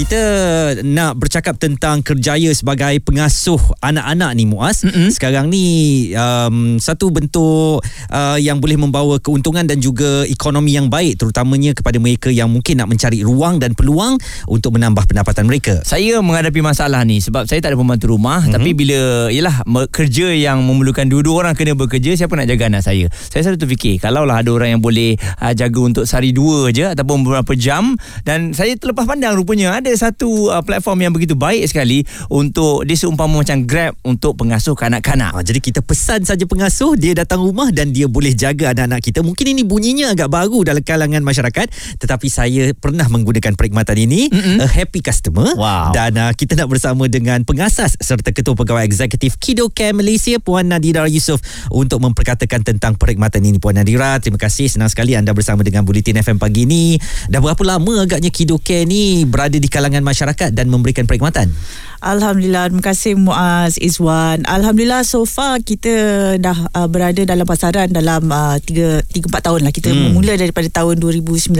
kita nak bercakap tentang kerjaya sebagai pengasuh anak-anak ni Muaz. Mm-hmm. Sekarang ni um, satu bentuk uh, yang boleh membawa keuntungan dan juga ekonomi yang baik terutamanya kepada mereka yang mungkin nak mencari ruang dan peluang untuk menambah pendapatan mereka. Saya menghadapi masalah ni sebab saya tak ada pembantu rumah mm-hmm. tapi bila yalah kerja yang memerlukan dua-dua orang kena bekerja siapa nak jaga anak saya. Saya selalu terfikir kalaulah ada orang yang boleh uh, jaga untuk sehari dua je ataupun beberapa jam dan saya terlepas pandang rupanya ada ada satu uh, platform yang begitu baik sekali untuk dia seumpama macam Grab untuk pengasuh kanak-kanak. Ha, jadi kita pesan saja pengasuh dia datang rumah dan dia boleh jaga anak-anak kita. Mungkin ini bunyinya agak baru dalam kalangan masyarakat tetapi saya pernah menggunakan perkhidmatan ini Mm-mm. a happy customer wow. dan uh, kita nak bersama dengan pengasas serta ketua pegawai eksekutif Kido Care Malaysia Puan Nadira Yusof untuk memperkatakan tentang perkhidmatan ini Puan Nadira. Terima kasih senang sekali anda bersama dengan Bulletin FM pagi ini. Dah berapa lama agaknya Kido Care ni berada di kalangan masyarakat dan memberikan perkhidmatan? Alhamdulillah, terima kasih Muaz Izwan. Alhamdulillah so far kita dah uh, berada dalam pasaran dalam uh, 3 3 4 tahun lah. Kita hmm. mula daripada tahun 2019.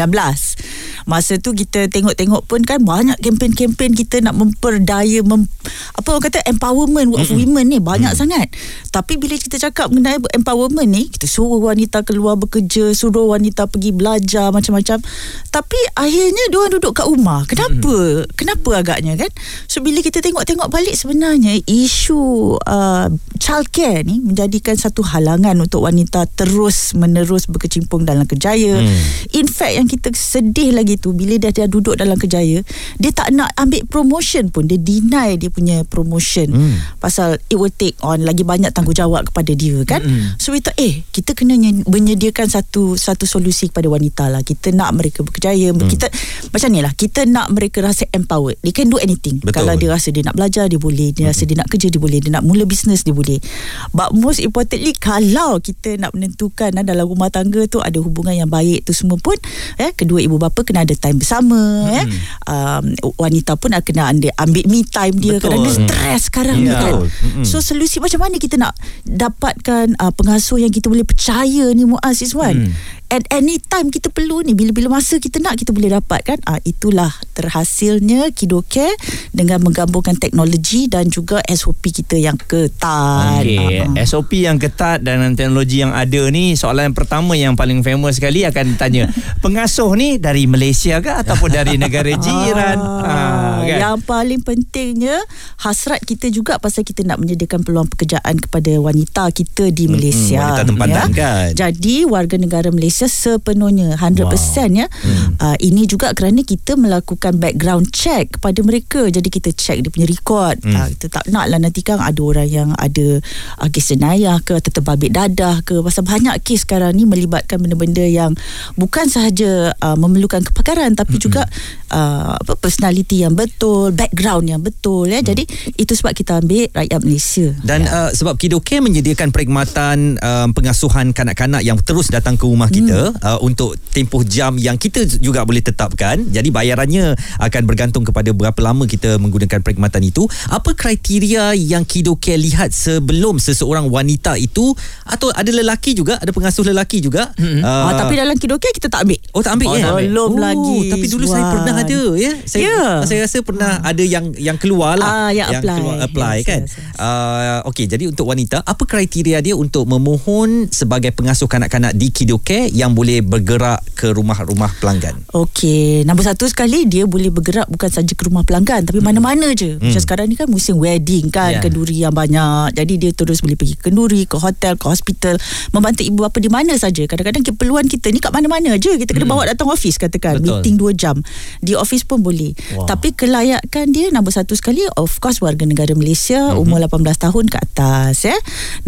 Masa tu kita tengok-tengok pun kan banyak kempen-kempen kita nak memperdaya mem, apa orang kata empowerment of hmm. women ni banyak hmm. sangat. Tapi bila kita cakap mengenai empowerment ni, kita suruh wanita keluar bekerja, suruh wanita pergi belajar macam-macam. Tapi akhirnya dia duduk kat rumah. Kenapa? Kenapa agaknya kan? So bila kita tengok-tengok balik sebenarnya isu uh, childcare ni menjadikan satu halangan untuk wanita terus menerus berkecimpung dalam kerjaya. Hmm. In fact yang kita sedih lagi tu bila dia dia duduk dalam kerjaya, dia tak nak ambil promotion pun, dia deny dia punya promotion. Hmm. Pasal it will take on lagi banyak tanggungjawab kepada dia kan. Hmm. So kita eh kita kena menyediakan satu satu solusi kepada wanita lah. Kita nak mereka berkejaya. Hmm. Kita macam ni lah. Kita nak mereka rasa empowered. They can do anything. Betul. Kalau dia rasa dia nak belajar dia boleh dia rasa dia nak kerja dia boleh dia nak mula bisnes dia boleh but most importantly kalau kita nak menentukan eh, dalam rumah tangga tu ada hubungan yang baik tu semua pun eh kedua ibu bapa kena ada time bersama hmm. eh um, wanita pun kena ambil, ambil me time dia Betul. kerana stres sekarang yeah. ni kan hmm. so solusi macam mana kita nak dapatkan uh, pengasuh yang kita boleh percaya ni Muaz Izwan hmm at any time kita perlu ni bila-bila masa kita nak kita boleh dapat kan ah itulah terhasilnya Kido Care dengan menggabungkan teknologi dan juga SOP kita yang ketat okay. uh-huh. Ah. SOP yang ketat dan teknologi yang ada ni soalan yang pertama yang paling famous sekali akan tanya pengasuh ni dari Malaysia ke ataupun dari negara jiran ah, kan? yang paling pentingnya hasrat kita juga pasal kita nak menyediakan peluang pekerjaan kepada wanita kita di Malaysia hmm, wanita tempatan ya? kan jadi warga negara Malaysia Malaysia sepenuhnya 100% wow. ya. Hmm. Uh, ini juga kerana kita melakukan background check kepada mereka. Jadi kita check dia punya record. Hmm. Uh, kita tak naklah nanti kan ada orang yang ada uh, kes jenayah ke atau terbabit dadah ke. Pasal banyak kes sekarang ni melibatkan benda-benda yang bukan sahaja uh, memerlukan kepakaran tapi hmm. juga uh, apa personality yang betul, background yang betul ya. Hmm. Jadi itu sebab kita ambil rakyat Malaysia. Dan ya. uh, sebab Kidoke menyediakan perkhidmatan uh, pengasuhan kanak-kanak yang terus datang ke rumah kita kita uh, untuk tempoh jam yang kita juga boleh tetapkan. Jadi bayarannya akan bergantung kepada berapa lama kita menggunakan perkhidmatan itu. Apa kriteria yang Kido Care lihat sebelum seseorang wanita itu atau ada lelaki juga, ada pengasuh lelaki juga? Hmm. Uh, ah, tapi dalam Kido Care kita tak ambil. Oh tak ambil oh, ya. Belum oh, lagi. Tapi dulu Zuan. saya pernah ada ya. Saya yeah. saya rasa pernah uh. ada yang yang keluar lah. Uh, yang, yang apply. keluar apply yes, kan. Yes, yes. Uh, okey jadi untuk wanita apa kriteria dia untuk memohon sebagai pengasuh kanak-kanak di Kido Care yang boleh bergerak ke rumah-rumah pelanggan? Okey, nombor satu sekali dia boleh bergerak bukan saja ke rumah pelanggan tapi hmm. mana-mana je. Hmm. Macam sekarang ni kan musim wedding kan, yeah. kenduri yang banyak. Jadi dia terus boleh pergi ke kenduri, ke hotel, ke hospital, membantu ibu bapa di mana saja. Kadang-kadang keperluan kita ni kat mana-mana je. Kita kena hmm. bawa datang office katakan, Betul. meeting 2 jam. Di office pun boleh. Wow. Tapi kelayakan dia nombor satu sekali of course warga negara Malaysia hmm. umur 18 tahun ke atas ya.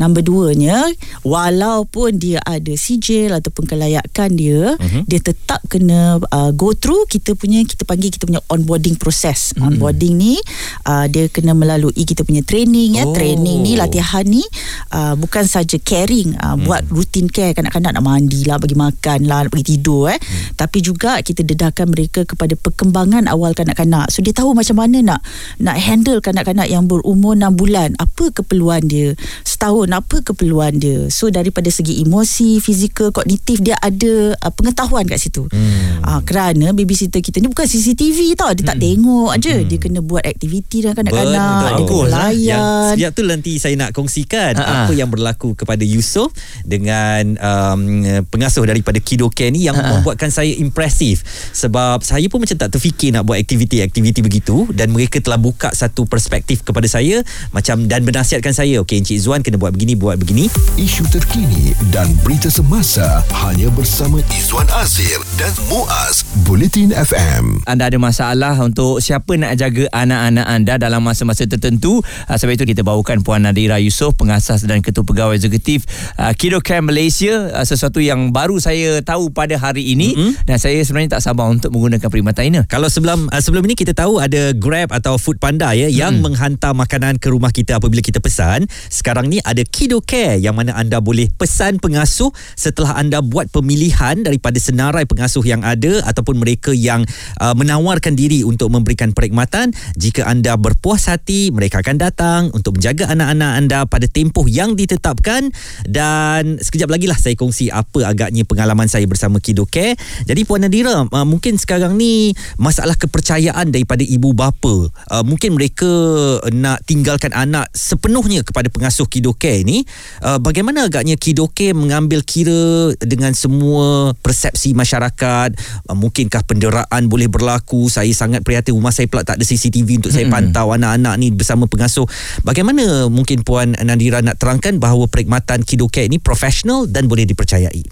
Nombor duanya walaupun dia ada sijil ataupun kelayakan dia uh-huh. dia tetap kena uh, go through kita punya kita panggil kita punya onboarding proses uh-huh. onboarding ni uh, dia kena melalui kita punya training ya oh. training ni latihan ni uh, bukan saja caring uh, uh-huh. buat routine care kanak-kanak nak mandi lah bagi makan lah nak bagi tidur eh uh-huh. tapi juga kita dedahkan mereka kepada perkembangan awal kanak-kanak so dia tahu macam mana nak nak handle kanak-kanak yang berumur 6 bulan apa keperluan dia setahun apa keperluan dia so daripada segi emosi fizikal kognitif dia ada uh, pengetahuan kat situ hmm. uh, kerana babysitter kita ni bukan CCTV tau dia hmm. tak tengok aja hmm. dia kena buat aktiviti dengan kanak-kanak dia kena layan yang, tu nanti saya nak kongsikan Ha-ha. apa yang berlaku kepada Yusof dengan um, pengasuh daripada Kido Care ni yang Ha-ha. membuatkan saya impresif sebab saya pun macam tak terfikir nak buat aktiviti-aktiviti begitu dan mereka telah buka satu perspektif kepada saya macam dan bernasihatkan saya okey Encik Zuan kena buat begini buat begini isu terkini dan berita semasa hanya bersama Izwan Azir dan Muaz Bulletin FM. Anda ada masalah untuk siapa nak jaga anak-anak anda dalam masa-masa tertentu? Ah, sebab itu kita bawakan Puan Nadira Yusof, pengasas dan ketua pegawai eksekutif uh, Kido Care Malaysia. Uh, sesuatu yang baru saya tahu pada hari ini mm-hmm. dan saya sebenarnya tak sabar untuk menggunakan perkhidmatan ini. Kalau sebelum sebelum ini kita tahu ada Grab atau Food Panda ya mm. yang menghantar makanan ke rumah kita apabila kita pesan. Sekarang ni ada Kido Care yang mana anda boleh pesan pengasuh setelah anda buat pemilihan daripada senarai pengasuh yang ada ataupun mereka yang uh, menawarkan diri untuk memberikan perkhidmatan. Jika anda berpuas hati mereka akan datang untuk menjaga anak-anak anda pada tempoh yang ditetapkan. Dan sekejap lagi lah saya kongsi apa agaknya pengalaman saya bersama Kido Care. Jadi Puan Nadira uh, mungkin sekarang ni masalah kepercayaan daripada ibu bapa uh, mungkin mereka nak tinggalkan anak sepenuhnya kepada pengasuh Kido Care ni. Uh, bagaimana agaknya Kido Care mengambil kira dengan semua persepsi masyarakat uh, mungkinkah penderaan boleh berlaku saya sangat prihatin rumah saya pula tak ada CCTV untuk saya pantau anak-anak ni bersama pengasuh bagaimana mungkin Puan Nandira nak terangkan bahawa perkhidmatan Kido Care ni profesional dan boleh dipercayai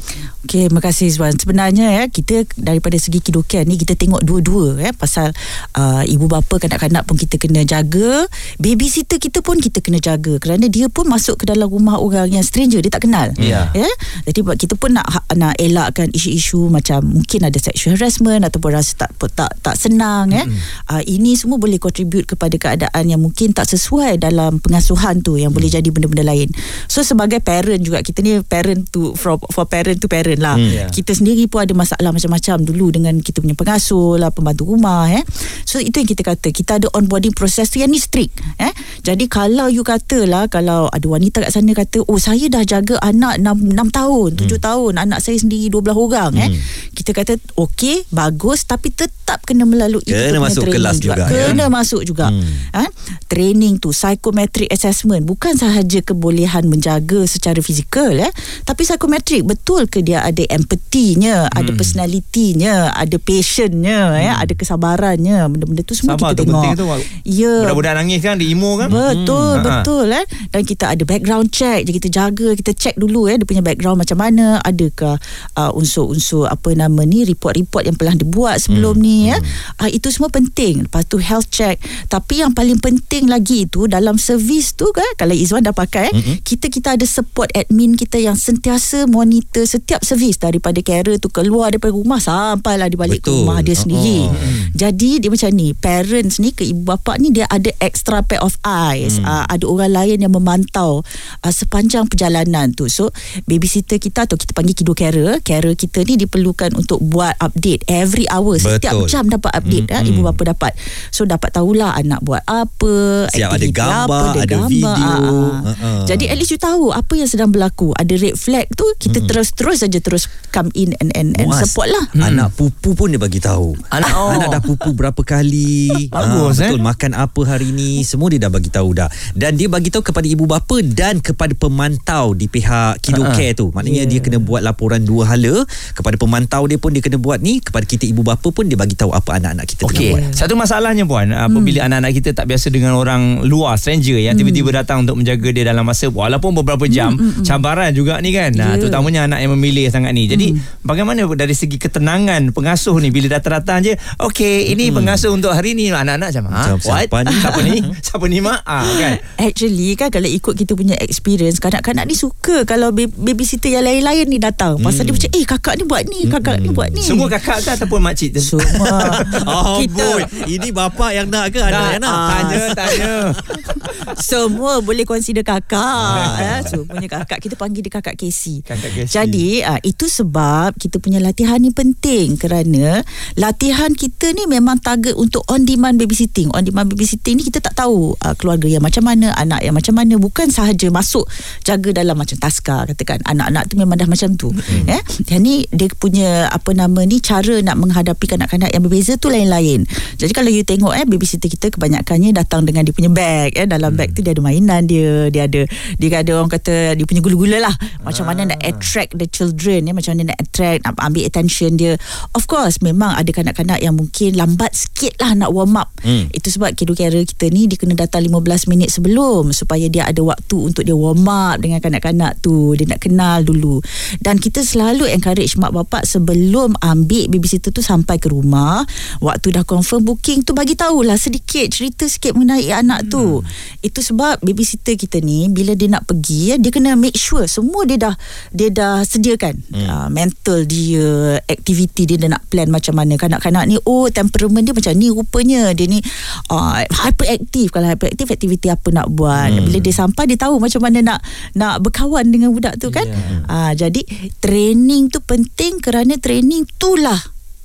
Okey, terima kasih Izwan. Sebenarnya ya kita daripada segi Kido Care ni kita tengok dua-dua ya pasal uh, ibu bapa kanak-kanak pun kita kena jaga, babysitter kita pun kita kena jaga kerana dia pun masuk ke dalam rumah orang yang stranger dia tak kenal. Yeah. Ya. Jadi kita pun nak nak elakkan isu-isu macam mungkin ada sexual harassment ataupun rasa tak tak tak senang ya. Mm-hmm. Uh, ini semua boleh contribute kepada keadaan yang mungkin tak sesuai dalam pengasuhan tu yang mm. boleh jadi benda-benda lain. So sebagai parent juga kita ni parent to for, for parent to parent lah. Mm. Yeah. Kita sendiri pun ada masalah macam-macam dulu dengan kita punya pengasuh lah pembantu rumah ya. So itu yang kita kata kita ada onboarding process tu yang ni strict eh. Jadi kalau you katalah kalau ada wanita kat sana kata oh saya dah jaga anak 6 6 tahun, 7 mm. tahun, anak saya sendiri 12 orang mm. eh. Kita kata okey bagus tapi tetap kena melalui kena masuk kelas juga, juga kena ya? masuk juga hmm. ha? training tu psychometric assessment bukan sahaja kebolehan menjaga secara fizikal ya tapi psychometric betul ke dia ada empatinya hmm. ada personalitinya ada patientnya ya hmm. ada kesabarannya benda-benda tu semua Sama kita tu tengok penting tu ya budak-budak nangis kan di emo kan betul hmm. betul eh dan kita ada background check jadi kita jaga kita check dulu ya dia punya background macam mana adakah uh, unsur-unsur apa nama ni report-report yang pernah dibuat sebelum hmm. ni ya hmm. uh, itu semua penting lepas tu health check tapi yang paling penting lagi itu dalam servis tu kan kalau Izwan dah pakai hmm. kita kita ada support admin kita yang sentiasa monitor setiap servis daripada carer tu keluar daripada rumah sampailah di balik ke rumah dia sendiri oh. jadi dia macam ni parents ni ke ibu bapa ni dia ada extra pair of eyes hmm. uh, ada orang lain yang memantau uh, sepanjang perjalanan tu so babysitter kita atau kita panggil kido carer carer kita ni diperlukan untuk buat update every hour setiap Betul. jam dapat update hmm, ya, ibu bapa dapat so dapat tahulah anak buat apa siap ada gambar apa, ada, ada gambar, video uh, uh. jadi at least you tahu apa yang sedang berlaku ada red flag tu kita hmm. terus-terus saja terus come in and and, and support lah hmm. anak pupu pun dia bagi tahu anak, oh. anak dah pupu berapa kali bagus ha, betul eh? makan apa hari ni semua dia dah bagi tahu dah dan dia bagi tahu kepada ibu bapa dan kepada pemantau di pihak Kido uh-huh. Care tu maknanya yeah. dia kena buat laporan dua hala kepada pemantau dia pun dia kena buat ni kepada kita ibu bapa pun dia bagi tahu apa anak-anak kita okay. tengah buat. Satu masalahnya puan hmm. apabila anak-anak kita tak biasa dengan orang luar stranger yang hmm. tiba-tiba datang untuk menjaga dia dalam masa walaupun beberapa jam hmm. hmm, hmm. cabaran juga ni kan. Yeah. Nah, terutamanya anak yang memilih sangat ni. Jadi hmm. bagaimana dari segi ketenangan pengasuh ni bila datang-datang je okey ini hmm. pengasuh untuk hari ni anak-anak macam ha? Siapa ni? Siapa ni? Siapa ni mak? Ah, kan. Actually kan kalau ikut kita punya experience kanak-kanak ni suka kalau babysitter yang lain-lain ni datang datang pasal dia macam eh kakak ni buat ni kakak ni buat ni. Semua kakak ke ataupun makcik tu? semua. Oh Kita- boy. Ini bapa yang nak ke? Anak yang nak? Ah. Tanya, tanya. Semua boleh consider kakak. Eh. Semuanya kakak Kita panggil dia kakak Casey Kakak Casey. Jadi uh, itu sebab Kita punya latihan ni penting Kerana Latihan kita ni memang target Untuk on demand babysitting. On demand babysitting ni Kita tak tahu uh, Keluarga yang macam mana Anak yang macam mana. Bukan sahaja masuk Jaga dalam macam taska Katakan. Anak-anak tu memang dah macam tu mm. eh? Yang ni Dia punya Apa nama ni Cara nak menghadapi Kanak-kanak yang berbeza tu lain-lain Jadi kalau you tengok eh Babysitter kita kebanyakannya Datang dengan dia punya bag eh? Dalam bag tu dia ada mainan dia Dia ada Dia ada orang kata Dia punya gula-gula lah Macam mana nak attract the children ya? Macam mana nak attract Nak ambil attention dia Of course Memang ada kanak-kanak yang mungkin Lambat sikit lah nak warm up Hmm. Itu sebab carer kita ni Dia kena datang 15 minit sebelum Supaya dia ada waktu Untuk dia warm up Dengan kanak-kanak tu Dia nak kenal dulu Dan kita selalu encourage Mak bapak sebelum Ambil babysitter tu Sampai ke rumah Waktu dah confirm booking tu Bagi tahulah sedikit Cerita sikit mengenai anak tu. Itu sebab Babysitter kita ni Bila dia nak pergi ya, Dia kena make sure Semua dia dah Dia dah sediakan. Uh, Mental dia Aktiviti dia Dia nak plan macam mana. Kanak-kanak ni Oh temperament dia macam ni Rupanya. Dia ni uh, Hyperactive. Kalau hyperactive Aktiviti apa nak buat? Hmm. Bila dia sampai Dia tahu macam mana nak Nak berkawan dengan budak tu kan? Yeah. uh, Jadi Training tu penting Kerana training itulah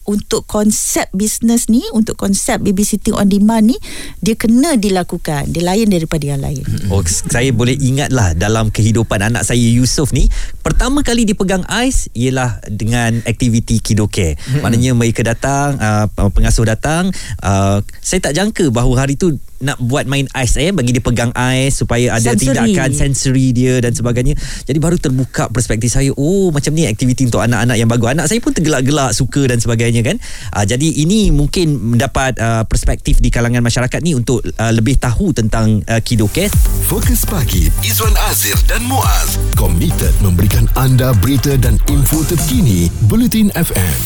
untuk konsep bisnes ni untuk konsep babysitting on demand ni dia kena dilakukan dia lain daripada yang lain Oh, saya boleh ingat lah dalam kehidupan anak saya Yusof ni pertama kali dipegang ais ialah dengan aktiviti Kido Care. Hmm. Maknanya mereka datang, uh, pengasuh datang, uh, saya tak jangka bahawa hari tu nak buat main ais eh bagi dia pegang ais supaya ada Sensory. tindakan sensori dia dan sebagainya. Jadi baru terbuka perspektif saya, oh macam ni aktiviti untuk anak-anak yang bagus. Anak saya pun tergelak-gelak suka dan sebagainya kan. Uh, jadi ini mungkin mendapat uh, perspektif di kalangan masyarakat ni untuk uh, lebih tahu tentang uh, Kido Care. Fokus pagi Izwan Azir dan Muaz komited memberikan anda berita dan info terkini Bulletin FM.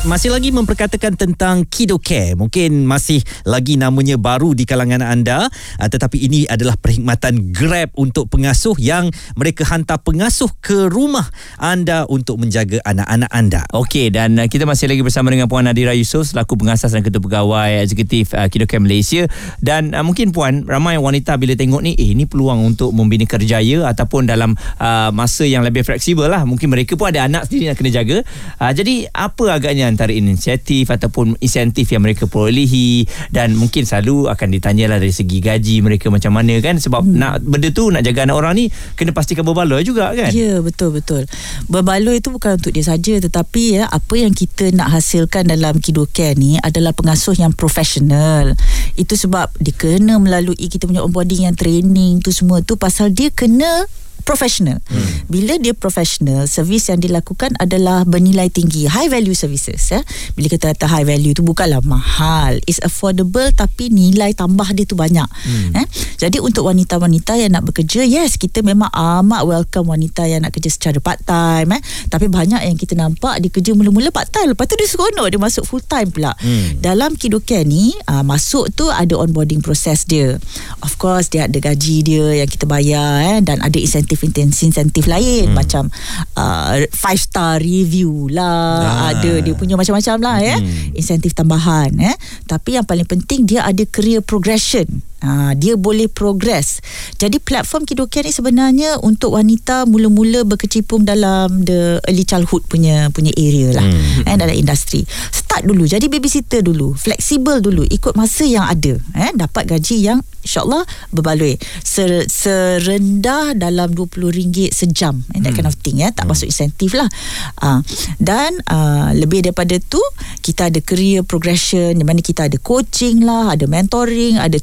Masih lagi memperkatakan tentang Kido Care. Mungkin masih lagi namanya baru di kalangan anda. Uh, tetapi ini adalah perkhidmatan Grab untuk pengasuh yang mereka hantar pengasuh ke rumah anda untuk menjaga anak-anak anda. Okey dan uh, kita masih lagi bersama dengan Puan Nadira Yusof selaku pengasas dan ketua pegawai eksekutif uh, Kido Care Malaysia dan mungkin puan ramai wanita bila tengok ni eh ni peluang untuk membina kerjaya ataupun dalam masa yang lebih fleksibel lah mungkin mereka pun ada anak sendiri yang kena jaga jadi apa agaknya antara inisiatif ataupun insentif yang mereka perolehi dan mungkin selalu akan ditanyalah dari segi gaji mereka macam mana kan sebab hmm. nak benda tu nak jaga anak orang ni kena pastikan berbaloi juga kan Ya betul betul. Berbaloi itu bukan untuk dia saja tetapi ya apa yang kita nak hasilkan dalam Kido Care ni adalah pengasuh yang profesional. Itu sebab dia kena melalui kita punya onboarding yang training tu semua tu pasal dia kena professional. Hmm. Bila dia professional, servis yang dilakukan adalah bernilai tinggi, high value services ya. Bila kita kata high value tu bukanlah mahal, it's affordable tapi nilai tambah dia tu banyak. Hmm. Eh? Jadi untuk wanita-wanita yang nak bekerja, yes kita memang amat welcome wanita yang nak kerja secara part time eh. Tapi banyak yang kita nampak dia kerja mula-mula part time, lepas tu dia seronok dia masuk full time pula. Hmm. Dalam Kido Care ni, uh, masuk tu ada onboarding proses dia. Of course dia ada gaji dia yang kita bayar eh dan ada insentif insentif lain hmm. macam uh, five star review lah Ah. ada dia punya macam-macam lah ya Hmm. insentif tambahan eh tapi yang paling penting dia ada career progression Ha, dia boleh progress. Jadi platform Kido Care ni sebenarnya untuk wanita mula-mula berkecimpung dalam the early childhood punya punya area lah. Hmm. Eh, dalam industri. Start dulu. Jadi babysitter dulu. Fleksibel dulu. Ikut masa yang ada. Eh, dapat gaji yang insyaAllah berbaloi. Ser, serendah dalam RM20 sejam. Eh, that kind of thing. Eh. Tak masuk insentif lah. Uh, dan uh, lebih daripada tu, kita ada career progression di mana kita ada coaching lah, ada mentoring, ada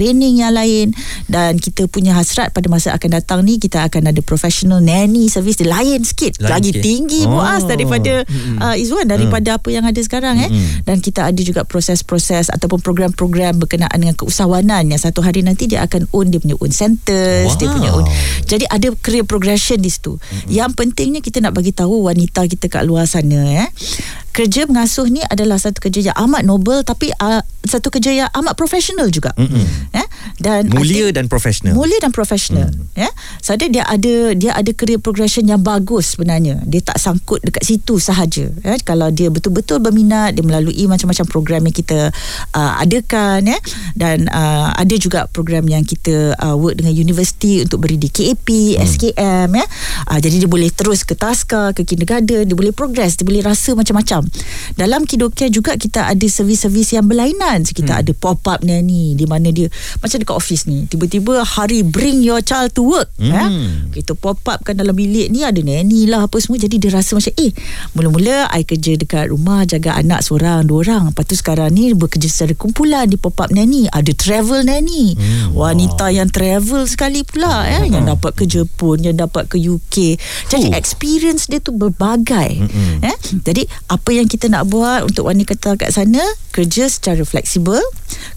training-training yang lain. Dan kita punya hasrat pada masa akan datang ni kita akan ada professional nanny service dia. Lain sikit. Lain lagi sikit. tinggi Oh. Muaz daripada uh, Izwan daripada apa yang ada sekarang eh. Dan kita ada juga proses-proses ataupun program-program berkenaan dengan keusahawanan yang satu hari nanti dia akan own dia punya own centers dia Wow. punya own. Jadi ada career progression di situ. Yang pentingnya kita nak bagi tahu wanita kita kat luar sana eh kerja pengasuh ni adalah satu kerja yang amat noble tapi uh, satu kerja yang amat profesional juga. Mm-hmm. Eh? Dan mulia dan profesional mulia dan profesional hmm. ya. So dia ada dia ada career progression yang bagus sebenarnya. Dia tak sangkut dekat situ sahaja ya. Kalau dia betul-betul berminat dia melalui macam-macam program yang kita uh, adakan ya. Dan uh, ada juga program yang kita uh, work dengan universiti untuk beri di KAP hmm. SKM ya. Uh, jadi dia boleh terus ke taska ke kindergarten dia boleh progress dia boleh rasa macam-macam. Dalam Kidokia juga kita ada servis-servis yang berlainan. So, kita hmm. ada pop-up ni di mana dia macam dekat office ni tiba-tiba hari bring your child to work ya. hmm. ya kita pop-up kan dalam bilik ni ada nanny lah apa semua jadi dia rasa macam eh mula-mula I kerja dekat rumah jaga anak seorang dua orang lepas tu sekarang ni bekerja secara kumpulan di pop-up nanny ada travel nanny hmm. wanita wow. yang travel sekali pula hmm. ya yang dapat ke Jepun yang dapat ke UK jadi uh. experience dia tu berbagai hmm. ya jadi apa yang kita nak buat untuk wanita kat sana kerja secara fleksibel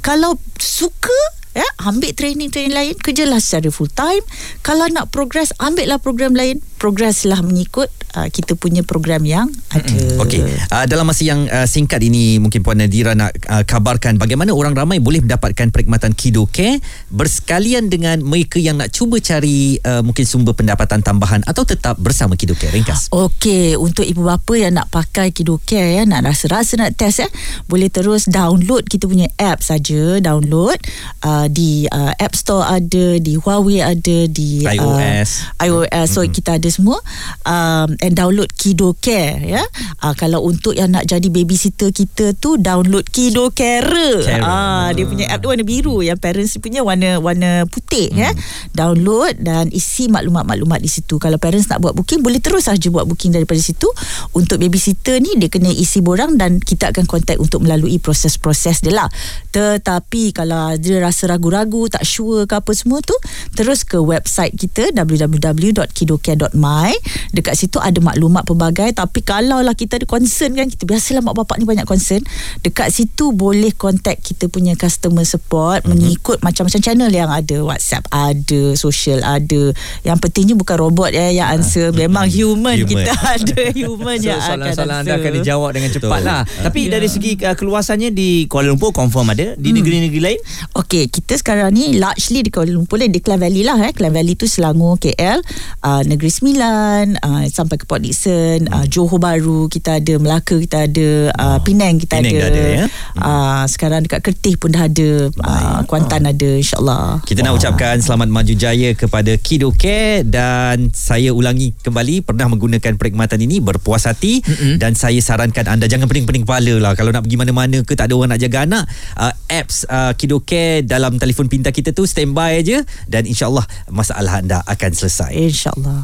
kalau suka ya ambil training-training lain kerjalah secara full time. Kalau nak progress ambillah program lain progress lah mengikut uh, kita punya program yang ada. Okey. Uh, dalam masa yang uh, singkat ini mungkin Puan Nadira nak uh, kabarkan bagaimana orang ramai boleh mendapatkan perkhidmatan Kido Care bersekalian dengan mereka yang nak cuba cari uh, mungkin sumber pendapatan tambahan atau tetap bersama Kido Care. Ringkas. Okey, untuk ibu bapa yang nak pakai Kido Care ya, nak rasa-rasa nak test ya, boleh terus download kita punya app saja, download uh, di uh, App Store ada, di Huawei ada, di iOS. Uh, iOS. So mm-hmm. kita ada semua um, and download Kido Care ya. Uh, kalau untuk yang nak jadi babysitter kita tu download Kido Care. Ah uh, dia punya app tu warna biru yang parents punya warna warna putih ya. hmm. ya. Download dan isi maklumat-maklumat di situ. Kalau parents nak buat booking boleh terus saja buat booking daripada situ. Untuk babysitter ni dia kena isi borang dan kita akan contact untuk melalui proses-proses dia lah. Tetapi kalau dia rasa ragu-ragu tak sure ke apa semua tu terus ke website kita www.kidocare.my ramai dekat situ ada maklumat pelbagai. Tapi kalau lah kita ada concern kan kita biasalah mak bapak ni banyak concern dekat situ boleh contact kita punya customer support mm-hmm. mengikut macam-macam channel yang ada. WhatsApp ada social ada. Yang pentingnya bukan robot ya yang answer. Mm-hmm. memang human, human. Kita ada human so, yang soalan-soalan anda akan dijawab dengan cepat lah. Tapi yeah. dari segi uh, keluasannya di Kuala Lumpur confirm ada? Di hmm. negeri-negeri lain? Okey, kita sekarang ni largely di Kuala Lumpur di Klang Valley lah eh. Klang Valley tu Selangor KL uh, Negeri Sembilan uh, sampai ke Port Dickson, uh, hmm. uh, Johor Bahru kita ada, Melaka kita ada, uh, Penang kita Penang ada. ada ya? uh, sekarang dekat Kertih pun dah ada, uh, Kuantan oh. ada insya-Allah. Kita nak ucapkan selamat maju jaya kepada Kido Care dan saya ulangi kembali pernah menggunakan perkhidmatan ini berpuas hati mm-hmm. dan saya sarankan anda jangan pening-pening kepala lah kalau nak pergi mana-mana ke tak ada orang nak jaga anak, uh, apps uh, Kido Care dalam telefon pintar kita tu standby aja dan insya-Allah masalah anda akan selesai. Insya-Allah